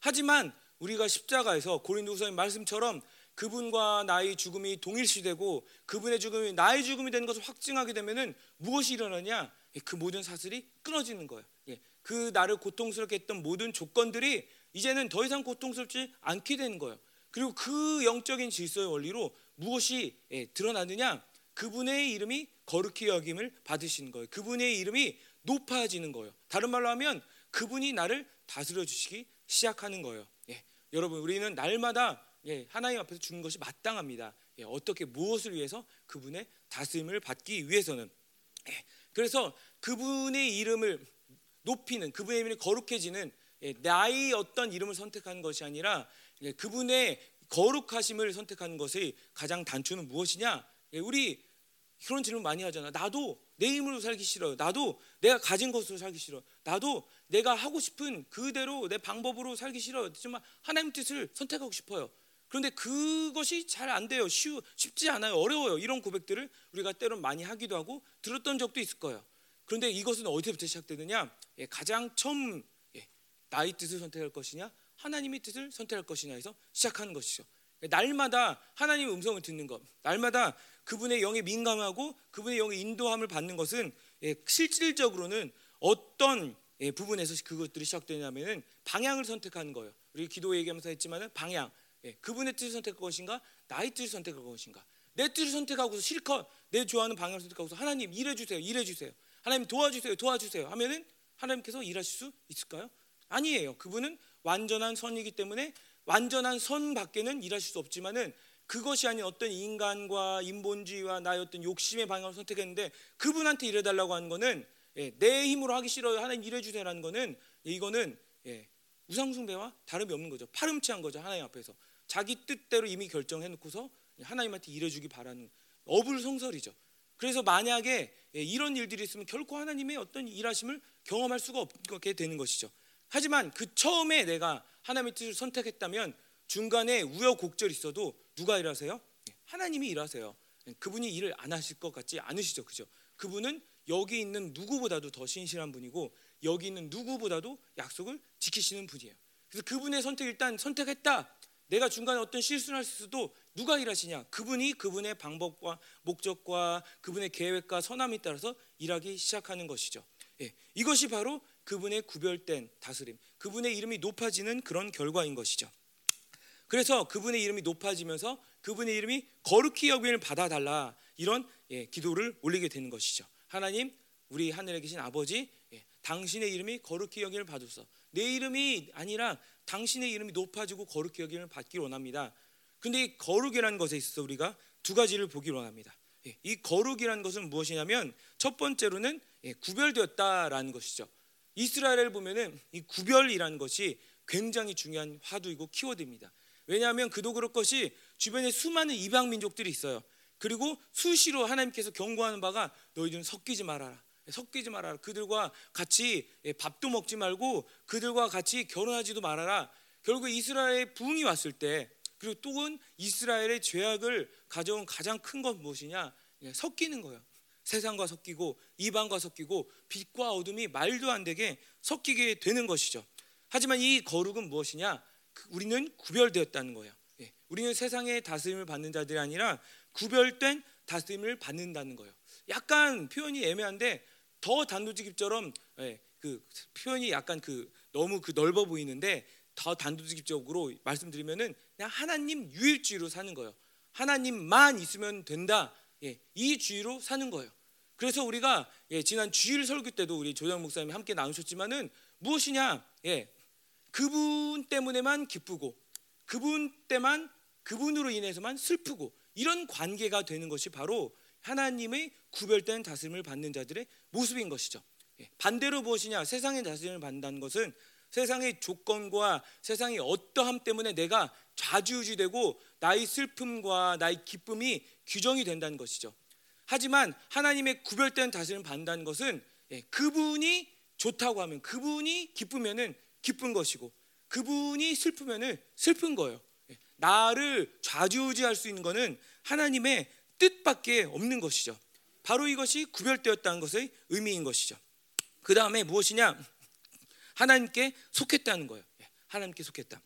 하지만 우리가 십자가에서 고린도후서의 말씀처럼 그분과 나의 죽음이 동일시되고 그분의 죽음이 나의 죽음이 되는 것을 확증하게 되면은 무엇이 일어나냐? 예, 그 모든 사슬이 끊어지는 거예요. 예, 그 나를 고통스럽게 했던 모든 조건들이 이제는 더 이상 고통스럽지 않게 되는 거예요. 그리고 그 영적인 질서의 원리로 무엇이 예, 드러나느냐? 그분의 이름이 거룩히 여김을 받으시는 거예요. 그분의 이름이 높아지는 거예요. 다른 말로 하면 그분이 나를 다스려 주시기 시작하는 거예요. 예, 여러분 우리는 날마다 예, 하나님 앞에서 죽는 것이 마땅합니다. 예, 어떻게 무엇을 위해서 그분의 다스림을 받기 위해서는 예, 그래서 그분의 이름을 높이는 그분의 이름이 거룩해지는 예, 나의 어떤 이름을 선택하는 것이 아니라 예, 그분의 거룩하심을 선택하는 것의 가장 단초는 무엇이냐? 예, 우리 그런 질문 많이 하잖아. 나도 내 힘으로 살기 싫어요. 나도 내가 가진 것으로 살기 싫어. 나도 내가 하고 싶은 그대로 내 방법으로 살기 싫어요. 정말 하나님 뜻을 선택하고 싶어요. 그런데 그것이 잘 안 돼요. 쉬우, 쉽지 않아요. 어려워요. 이런 고백들을 우리가 때론 많이 하기도 하고 들었던 적도 있을 거예요. 그런데 이것은 어디서부터 시작되느냐? 예, 가장 처음 예, 나의 뜻을 선택할 것이냐, 하나님의 뜻을 선택할 것이냐에서 시작하는 것이죠. 예, 날마다 하나님의 음성을 듣는 것, 날마다 그분의 영에 민감하고 그분의 영의 인도함을 받는 것은 예, 실질적으로는 어떤 예, 부분에서 그것들이 시작되냐면은 방향을 선택하는 거예요. 우리 기도 얘기하면서 했지만은 방향, 예, 그분의 뜻을 선택할 것인가, 나의 뜻을 선택할 것인가. 내 뜻을 선택하고서 실컷 내 좋아하는 방향을 선택하고서 하나님 일해 주세요, 일해 주세요. 하나님 도와주세요, 도와주세요. 하면은 하나님께서 일하실 수 있을까요? 아니에요. 그분은 완전한 선이기 때문에 완전한 선 밖에는 일하실 수 없지만은 그것이 아닌 어떤 인간과 인본주의와 나의 어떤 욕심의 방향을 선택했는데 그분한테 일해달라고 하는 거는 예, 내 힘으로 하기 싫어요. 하나님 일해주세요라는 거는 이거는 예, 우상숭배와 다름이 없는 거죠. 파렴치한 거죠. 하나님 앞에서 자기 뜻대로 이미 결정해놓고서 하나님한테 일해주기 바라는 어불성설이죠. 그래서 만약에 예, 이런 일들이 있으면 결코 하나님의 어떤 일하심을 경험할 수가 없게 되는 것이죠. 하지만 그 처음에 내가 하나님의 뜻을 선택했다면 중간에 우여곡절이 있어도 누가 일하세요? 예, 하나님이 일하세요. 예, 그분이 일을 안 하실 것 같지 않으시죠, 그죠? 그분은 여기 있는 누구보다도 더 신실한 분이고 여기 있는 누구보다도 약속을 지키시는 분이에요. 그래서 그분의 선택 일단 선택했다. 내가 중간에 어떤 실수를 할 수도 누가 일하시냐? 그분이 그분의 방법과 목적과 그분의 계획과 선함에 따라서 일하기 시작하는 것이죠. 예, 이것이 바로 그분의 구별된 다스림, 그분의 이름이 높아지는 그런 결과인 것이죠. 그래서 그분의 이름이 높아지면서 그분의 이름이 거룩히 여김을 받아달라 이런 예, 기도를 올리게 되는 것이죠. 하나님, 우리 하늘에 계신 아버지, 예, 당신의 이름이 거룩히 여김을 받으소서. 내 이름이 아니라 당신의 이름이 높아지고 거룩히 여김을 받기 원합니다. 근데 이 거룩이라는 것에 있어서 우리가 두 가지를 보기 원합니다. 예, 이 거룩이라는 것은 무엇이냐면 첫 번째로는 예, 구별되었다라는 것이죠. 이스라엘을 보면은 이 구별이라는 것이 굉장히 중요한 화두이고 키워드입니다. 왜냐하면 그도 그럴 것이 주변에 수많은 이방 민족들이 있어요. 그리고 수시로 하나님께서 경고하는 바가 너희들은 섞이지 말아라. 섞이지 말아라. 그들과 같이 예, 밥도 먹지 말고 그들과 같이 결혼하지도 말아라. 결국 이스라엘의 부흥이 왔을 때 그리고 또한 이스라엘의 죄악을 가져온 가장 큰 건 무엇이냐? 예, 섞이는 거예요. 세상과 섞이고 이방과 섞이고 빛과 어둠이 말도 안 되게 섞이게 되는 것이죠. 하지만 이 거룩은 무엇이냐? 그 우리는 구별되었다는 거예요. 예, 우리는 세상의 다스림을 받는 자들이 아니라 구별된 다스림을 받는다는 거예요. 약간 표현이 애매한데 더 단도직입처럼 예, 그 표현이 약간 그 너무 그 넓어 보이는데 더 단도직입적으로 말씀드리면은 그냥 하나님 유일주의로 사는 거예요. 하나님만 있으면 된다. 예, 이 주의로 사는 거예요. 그래서 우리가 예, 지난 주일 설교 때도 우리 조장 목사님이 함께 나누셨지만은 무엇이냐? 예, 그분 때문에만 기쁘고 그분 때만 그분으로 인해서만 슬프고 이런 관계가 되는 것이 바로 하나님의 구별된 다스림을 받는 자들의 모습인 것이죠. 예, 반대로 무엇이냐? 세상의 다스림을 받는다는 것은 세상의 조건과 세상의 어떠함 때문에 내가 좌지우지되고 나의 슬픔과 나의 기쁨이 규정이 된다는 것이죠. 하지만 하나님의 구별된 다스림을 받는다는 것은 예, 그분이 좋다고 하면 그분이 기쁘면은 기쁜 것이고 그분이 슬프면은 슬픈 거예요. 예, 나를 좌지우지할 수 있는 것은 하나님의 뜻밖에 없는 것이죠. 바로 이것이 구별되었다는 것의 의미인 것이죠. 그 다음에 무엇이냐? 하나님께 속했다는 거예요. 예, 하나님께 속했다.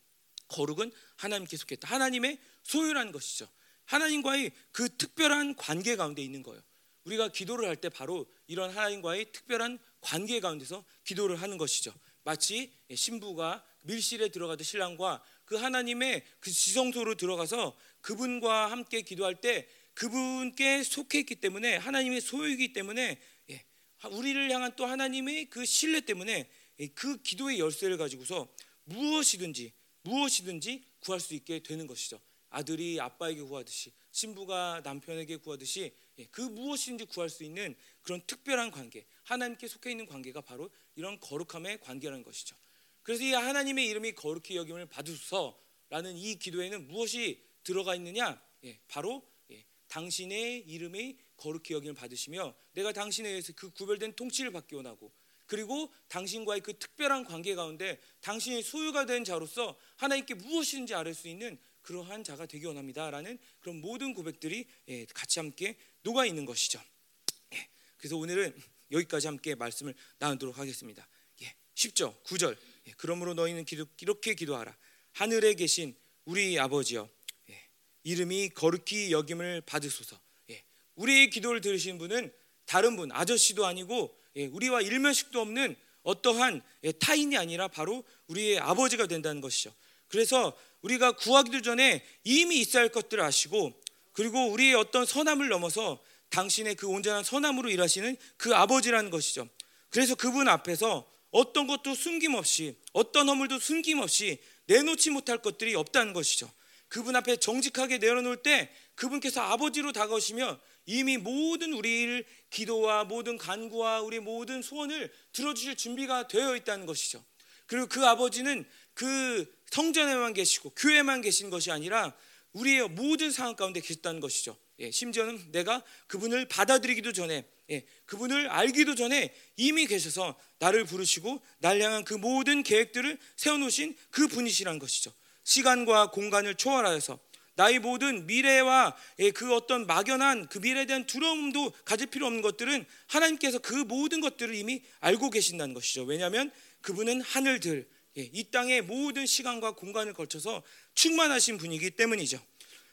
거룩은 하나님께 속했다. 하나님의 소유라는 것이죠. 하나님과의 그 특별한 관계 가운데 있는 거예요. 우리가 기도를 할 때 바로 이런 하나님과의 특별한 관계 가운데서 기도를 하는 것이죠. 마치 신부가 밀실에 들어가듯 신랑과 그 하나님의 그 지성소로 들어가서 그분과 함께 기도할 때 그분께 속해 있기 때문에 하나님의 소유이기 때문에 예, 우리를 향한 또 하나님의 그 신뢰 때문에 그 기도의 열쇠를 가지고서 무엇이든지 무엇이든지 구할 수 있게 되는 것이죠. 아들이 아빠에게 구하듯이 신부가 남편에게 구하듯이 예, 그 무엇인지 구할 수 있는 그런 특별한 관계, 하나님께 속해 있는 관계가 바로 이런 거룩함의 관계라는 것이죠. 그래서 이 하나님의 이름이 거룩히 여김을 받으소서라는 이 기도에는 무엇이 들어가 있느냐? 예, 바로 예, 당신의 이름이 거룩히 여김을 받으시며 내가 당신에 의해서 그 구별된 통치를 받기 원하고 그리고 당신과의 그 특별한 관계 가운데 당신의 소유가 된 자로서 하나님께 무엇인지 알을 수 있는 그러한 자가 되기 원합니다라는 그런 모든 고백들이 예, 같이 함께 녹아 있는 것이죠. 예, 그래서 오늘은 여기까지 함께 말씀을 나누도록 하겠습니다. 예, 10절, 9절. 예, 그러므로 너희는 기도, 이렇게 기도하라. 하늘에 계신 우리 아버지여, 예, 이름이 거룩히 여김을 받으소서. 예, 우리의 기도를 들으신 분은 다른 분, 아저씨도 아니고 예, 우리와 일면식도 없는 어떠한 예, 타인이 아니라 바로 우리의 아버지가 된다는 것이죠. 그래서 우리가 구하기도 전에 이미 있어야 할 것들을 아시고 그리고 우리의 어떤 선함을 넘어서 당신의 그 온전한 선함으로 일하시는 그 아버지라는 것이죠. 그래서 그분 앞에서 어떤 것도 숨김없이 어떤 허물도 숨김없이 내놓지 못할 것들이 없다는 것이죠. 그분 앞에 정직하게 내려놓을 때 그분께서 아버지로 다가오시며 이미 모든 우리를 기도와 모든 간구와 우리 모든 소원을 들어주실 준비가 되어 있다는 것이죠. 그리고 그 아버지는 그 성전에만 계시고 교회만 계신 것이 아니라 우리의 모든 상황 가운데 계셨다는 것이죠. 예, 심지어는 내가 그분을 받아들이기도 전에 예, 그분을 알기도 전에 이미 계셔서 나를 부르시고 날 향한 그 모든 계획들을 세워놓으신 그 분이시란 것이죠. 시간과 공간을 초월하여서 나의 모든 미래와 예, 그 어떤 막연한 그 미래에 대한 두려움도 가질 필요 없는 것들은 하나님께서 그 모든 것들을 이미 알고 계신다는 것이죠. 왜냐하면 그분은 하늘들 예, 이 땅의 모든 시간과 공간을 걸쳐서 충만하신 분이기 때문이죠.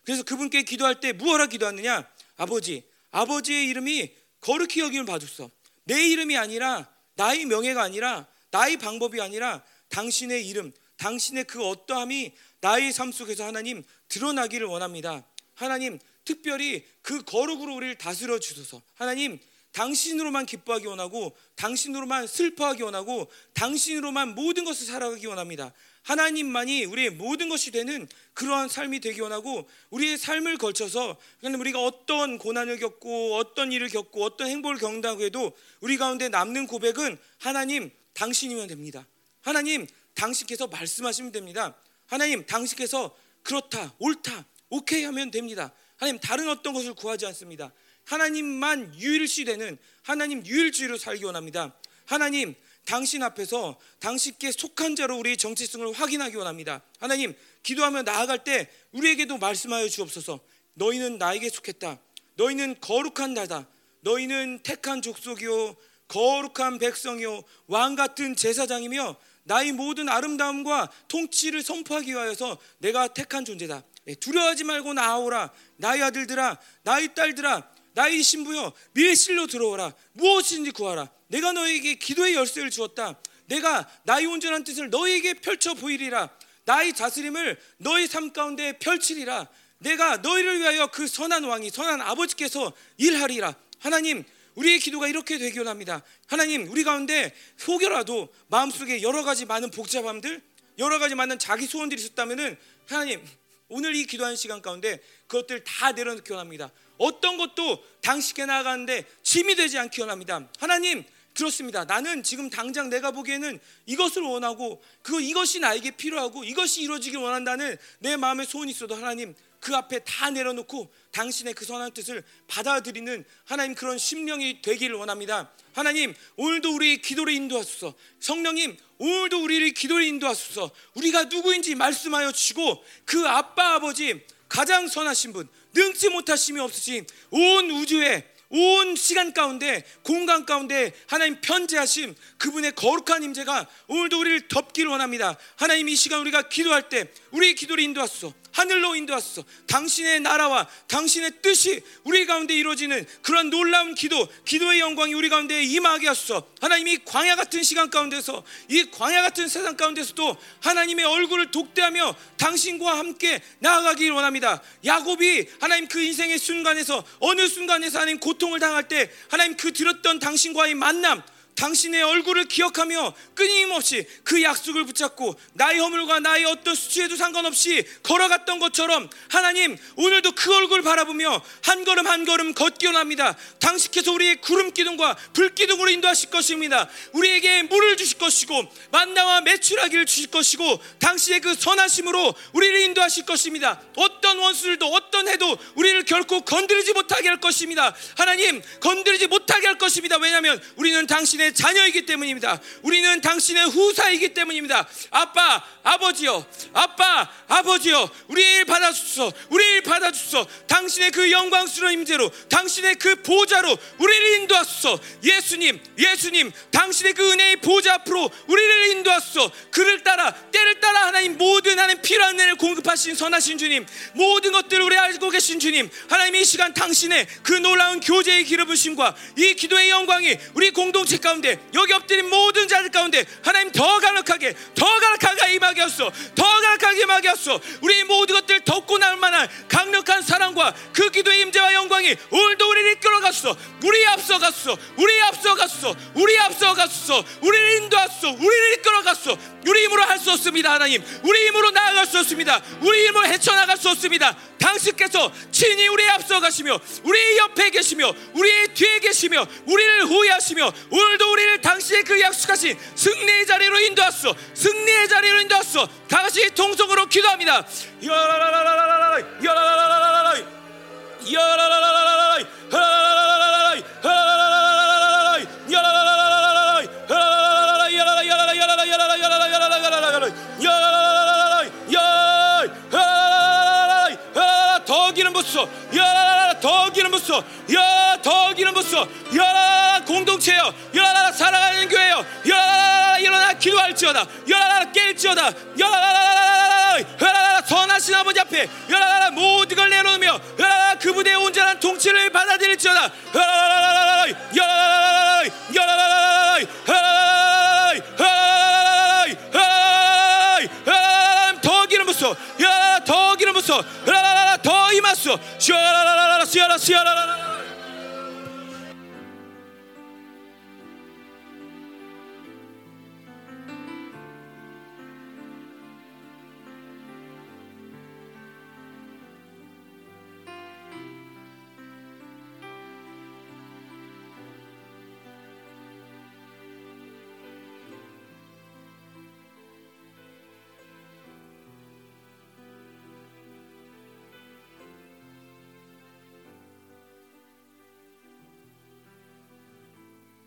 그래서 그분께 기도할 때 무엇라 기도하느냐? 아버지, 아버지의 이름이 거룩히 여김을 봐줬어. 내 이름이 아니라 나의 명예가 아니라 나의 방법이 아니라 당신의 이름, 당신의 그 어떠함이 나의 삶 속에서 하나님 드러나기를 원합니다. 하나님 특별히 그 거룩으로 우리를 다스려 주소서. 하나님 당신으로만 기뻐하기 원하고 당신으로만 슬퍼하기 원하고 당신으로만 모든 것을 살아가기 원합니다. 하나님만이 우리의 모든 것이 되는 그러한 삶이 되기 원하고 우리의 삶을 걸쳐서 우리가 어떤 고난을 겪고 어떤 일을 겪고 어떤 행복을 겪는다고 해도 우리 가운데 남는 고백은 하나님 당신이면 됩니다. 하나님 당신께서 말씀하시면 됩니다. 하나님 당신께서 그렇다 옳다 오케이 하면 됩니다. 하나님 다른 어떤 것을 구하지 않습니다. 하나님만 유일시 되는 하나님 유일주의로 살기 원합니다. 하나님 당신 앞에서 당신께 속한 자로 우리의 정체성을 확인하기 원합니다. 하나님 기도하며 나아갈 때 우리에게도 말씀하여 주옵소서. 너희는 나에게 속했다. 너희는 거룩한 나다. 너희는 택한 족속이요 거룩한 백성이요 왕 같은 제사장이며 나의 모든 아름다움과 통치를 선포하기 위하여서 내가 택한 존재다. 예, 두려워하지 말고 나아오라. 나의 아들들아, 나의 딸들아, 나의 신부여 밀실로 들어오라. 무엇인지 구하라. 내가 너에게 기도의 열쇠를 주었다. 내가 나의 온전한 뜻을 너에게 펼쳐 보이리라. 나의 다스림을 너의 삶 가운데 펼치리라. 내가 너희를 위하여 그 선한 왕이 선한 아버지께서 일하리라. 하나님 우리의 기도가 이렇게 되기 원합니다. 하나님 우리 가운데 혹여라도 마음속에 여러 가지 많은 복잡함들 여러 가지 많은 자기 소원들이 있었다면은 하나님 오늘 이 기도하는 시간 가운데 그것들 다 내려놓기 원합니다. 어떤 것도 당신께 나아가는데 짐이 되지 않기 원합니다. 하나님 그렇습니다. 나는 지금 당장 내가 보기에는 이것을 원하고 그 이것이 나에게 필요하고 이것이 이루어지길 원한다는 내 마음의 소원이 있어도 하나님 그 앞에 다 내려놓고 당신의 그 선한 뜻을 받아들이는 하나님 그런 심령이 되기를 원합니다. 하나님 오늘도 우리 기도를 인도하소서. 성령님 오늘도 우리를 기도를 인도하소서. 우리가 누구인지 말씀하여 주시고 그 아빠 아버지 가장 선하신 분 능치 못하심이 없으신 온 우주에 온 시간 가운데 공간 가운데 하나님 편재하심 그분의 거룩한 임재가 오늘도 우리를 덮기를 원합니다. 하나님 이 시간 우리가 기도할 때 우리 기도를 인도하소서. 하늘로 인도하소서. 당신의 나라와 당신의 뜻이 우리 가운데 이루어지는 그런 놀라운 기도, 기도의 영광이 우리 가운데 임하게 하소서. 하나님 이 광야 같은 시간 가운데서 이 광야 같은 세상 가운데서도 하나님의 얼굴을 독대하며 당신과 함께 나아가기를 원합니다. 야곱이 하나님 그 인생의 순간에서 어느 순간에서 하나님 고통을 당할 때 하나님 그 들었던 당신과의 만남 당신의 얼굴을 기억하며 끊임없이 그 약속을 붙잡고 나의 허물과 나의 어떤 수치에도 상관없이 걸어갔던 것처럼 하나님 오늘도 그 얼굴 바라보며 한 걸음 한 걸음 걷기 원합니다. 당신께서 우리의 구름 기둥과 불 기둥으로 인도하실 것입니다. 우리에게 물을 주실 것이고 만나와 매출하기를 주실 것이고 당신의 그 선하심으로 우리를 인도하실 것입니다. 어떤 원수들도 어떤 해도 우리를 결코 건드리지 못하게 할 것입니다. 하나님 건드리지 못하게 할 것입니다. 왜냐하면 우리는 당신의 자녀이기 때문입니다. 우리는 당신의 후사이기 때문입니다. 아빠, 아버지요, 아빠, 아버지요, 우리를 받아주소, 우리를 받아주소. 당신의 그 영광스러운 임재로, 당신의 그 보좌로 우리를 인도하소서. 예수님, 예수님, 당신의 그 은혜의 보좌 앞으로 우리를 인도하소서. 그를 따라, 때를 따라 하나님 모든 하나님 필요한 은혜를 공급하신 선하신 주님, 모든 것들을 우리 알고 계신 주님, 하나님 이 시간 당신의 그 놀라운 교제의 기름 부심과 이 기도의 영광이 우리 공동체 가운데 여기 엎드린 모든 자들 가운데 하나님 더 강력하게 더 강력하게 임하게 하소서 더 강력하게 임하게 하소서 우리 모든 것들 덮고 날 만한 강력한 사랑과 그 기도의 임재와 영광이 오늘도 우리를 이끌어갔소. 우리 앞서갔소. 우리 앞서갔소. 우리 앞서갔소. 우리를 인도하소 우리를 이끌어갔소 우리 힘으로 할 수 없습니다 하나님. 우리 힘으로 나아갈 수 없습니다. 우리 힘으로 헤쳐나갈 수 없습니다. 당신께서 친히 우리 앞서 가시며 우리 옆에 계시며 우리 뒤에 계시며 우리를 후회하시며 오늘도 우리를 당신의 그 약속하신 승리의 자리로 인도하소 승리의 자리로 인도하소 다 같이 통성으로 기도합니다 부쏘 야 공동체요 야 살아가는 교회요 야 일어나 기도할지어다 야 깰지어다 야 선하신 아버지 앞에 야 모든 걸 내놓으며 야 그분의 온전한 통치를 받아들일지어다 야더